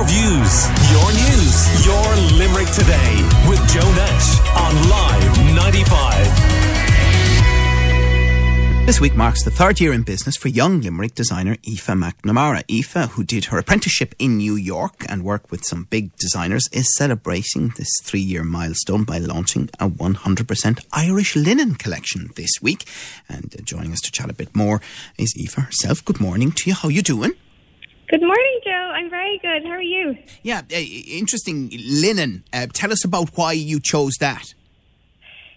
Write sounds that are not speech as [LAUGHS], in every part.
your views, your news, your Limerick today with Joe Nash on Live 95. This week marks the third year in business for young Limerick designer Aoife McNamara. Aoife, who did her apprenticeship in New York and worked with some big designers, is celebrating this three year milestone by launching a 100% Irish linen collection this week. And joining us to chat a bit more is Aoife herself. Good morning to you. How you doing? Good morning, Joe. I'm very good. How are you? Yeah, uh, interesting linen. Uh, tell us about why you chose that.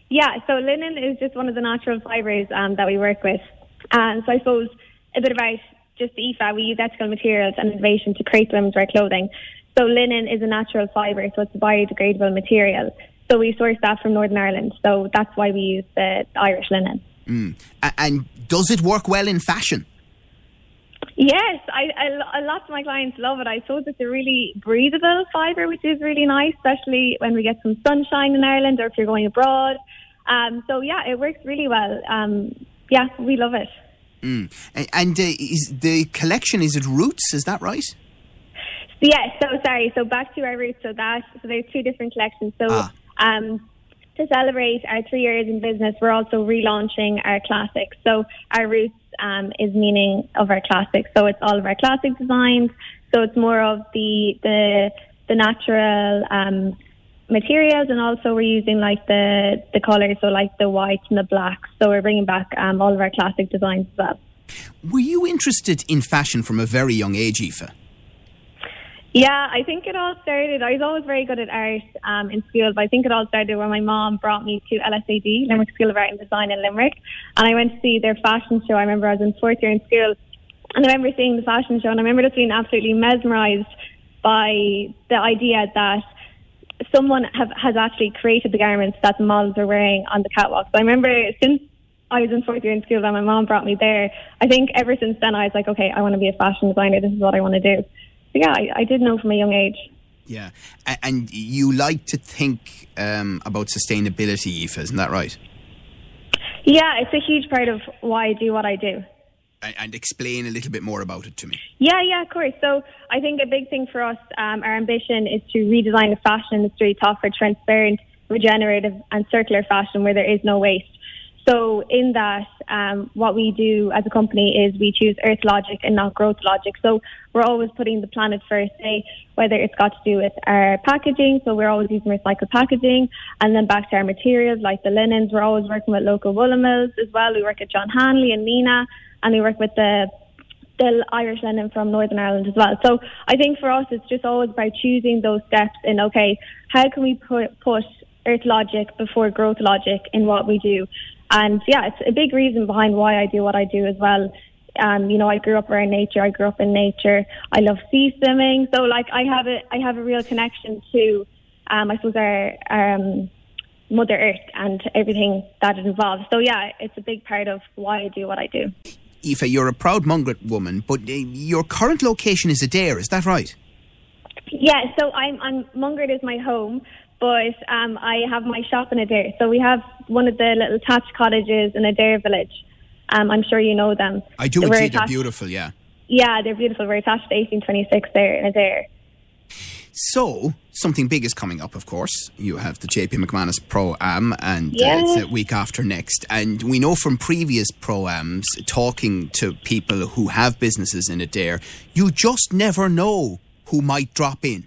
Yeah, so linen is just one of the natural fibres um, that we work with. And so I suppose a bit about just Aoife, we use ethical materials and innovation to create women's wear clothing. So linen is a natural fibre, so it's a biodegradable material. So we source that from Northern Ireland. So that's why we use the Irish linen. Mm. And does it work well in fashion? Yes, I, lot of my clients love it. I suppose it's a really breathable fibre, which is really nice, especially when we get some sunshine in Ireland or if you're going abroad. Um, so yeah, it works really well. Um, yeah, we love it. Mm. And uh, is the collection is it roots? Is that right? Yeah. So sorry. So back to our roots. So that so there's two different collections. So ah. um, to celebrate our three years in business, we're also relaunching our classics. So our roots um, is meaning of our classics. So it's all of our classic designs. So it's more of the the the natural um, materials and also we're using like the the colors so like the white and the black so we're bringing back um, all of our classic designs as well were you interested in fashion from a very young age Aoife? Yeah, I think it all started. I was always very good at art um, in school, but I think it all started when my mom brought me to LSAD, Limerick School of Art and Design in Limerick, and I went to see their fashion show. I remember I was in fourth year in school, and I remember seeing the fashion show, and I remember just being absolutely mesmerised by the idea that someone have, has actually created the garments that the models are wearing on the catwalk. So I remember since I was in fourth year in school and my mom brought me there, I think ever since then I was like, okay, I want to be a fashion designer. This is what I want to do. Yeah, I, I did know from a young age. Yeah, and you like to think um, about sustainability, Aoife, isn't that right? Yeah, it's a huge part of why I do what I do and explain a little bit more about it to me. Yeah, yeah, of course. So I think a big thing for us, um, our ambition is to redesign the fashion industry to offer transparent, regenerative, and circular fashion where there is no waste. So in that, um, what we do as a company is we choose Earth logic and not growth logic. So we're always putting the planet first, say, whether it's got to do with our packaging. So we're always using recycled packaging and then back to our materials like the linens. We're always working with local woolen mills as well. We work at John Hanly and Nenagh and we work with the the Irish linen from Northern Ireland as well. So I think for us, it's just always about choosing those steps in, okay, how can we put, put earth logic before growth logic in what we do? And yeah, it's a big reason behind why I do what I do as well. Um, you know, I grew up around nature. I grew up in nature. I love sea swimming. So like, I have a, I have a real connection to, um, I suppose our, um, Mother Earth and everything that it involves. So yeah, it's a big part of why I do what I do. Aoife, you're a proud Mungret woman, but uh, your current location is Adare, is that right? Yeah, so I'm, I'm Mungret is my home, but um, I have my shop in Adare. So we have one of the little thatched cottages in Adare village. Um, I'm sure you know them. I do indeed. They're beautiful, yeah. Yeah, they're beautiful. We're attached to 1826 there in Adare. So, something big is coming up, of course. You have the JP McManus Pro Am, and uh, it's the week after next. And we know from previous Pro Ams, talking to people who have businesses in Adare, you just never know who might drop in.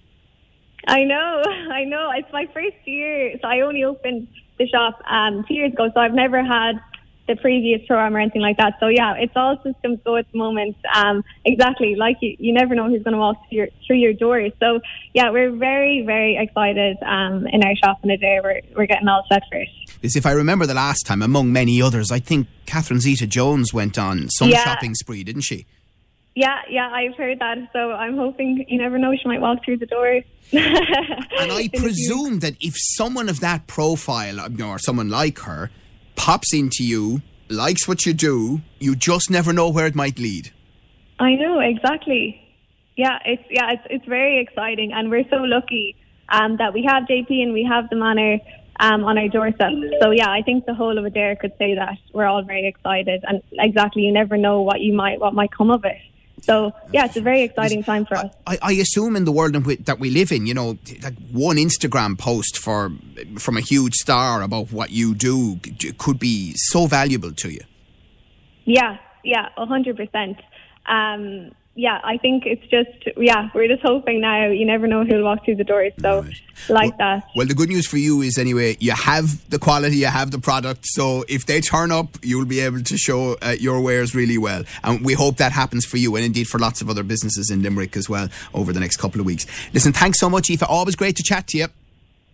I know, [LAUGHS] I know. It's my first year, so I only opened the shop um, two years ago, so I've never had the previous Pro Am or anything like that. So yeah, it's all systems go at the moment. Um, exactly, like you, you never know who's going to walk through your, through your doors. So yeah, we're very, very excited um, in our shop in the day. We're, we're getting all set for it. If I remember the last time, among many others, I think Catherine Zeta Jones went on some yeah. shopping spree, didn't she? Yeah, yeah, I've heard that. So I'm hoping you never know she might walk through the door. [LAUGHS] and I presume that if someone of that profile, or someone like her, pops into you, likes what you do, you just never know where it might lead. I know exactly. Yeah, it's yeah, it's it's very exciting, and we're so lucky um, that we have JP and we have the manor um, on our doorstep. So yeah, I think the whole of Adare could say that we're all very excited, and exactly, you never know what you might what might come of it. So yeah, it's a very exciting time for us. I, I assume in the world in which, that we live in, you know, like one Instagram post for from a huge star about what you do could be so valuable to you. Yeah, yeah, a hundred percent. Um, Yeah, I think it's just yeah, we're just hoping now. You never know who'll walk through the doors, so right. like well, that. Well, the good news for you is anyway, you have the quality, you have the product. So if they turn up, you'll be able to show uh, your wares really well, and we hope that happens for you, and indeed for lots of other businesses in Limerick as well over the next couple of weeks. Listen, thanks so much, Aoife. Always great to chat to you.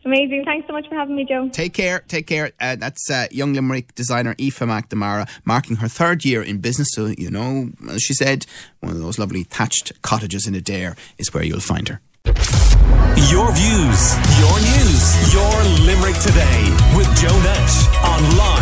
Amazing. Thanks so much for having me, Joe. Take care. Take care. Uh, that's uh, young Limerick designer Aoife McNamara marking her third year in business. So, you know, as she said, one of those lovely thatched cottages in Adare is where you'll find her. Your views, your news, your Limerick today with Joe Nash on Live 95.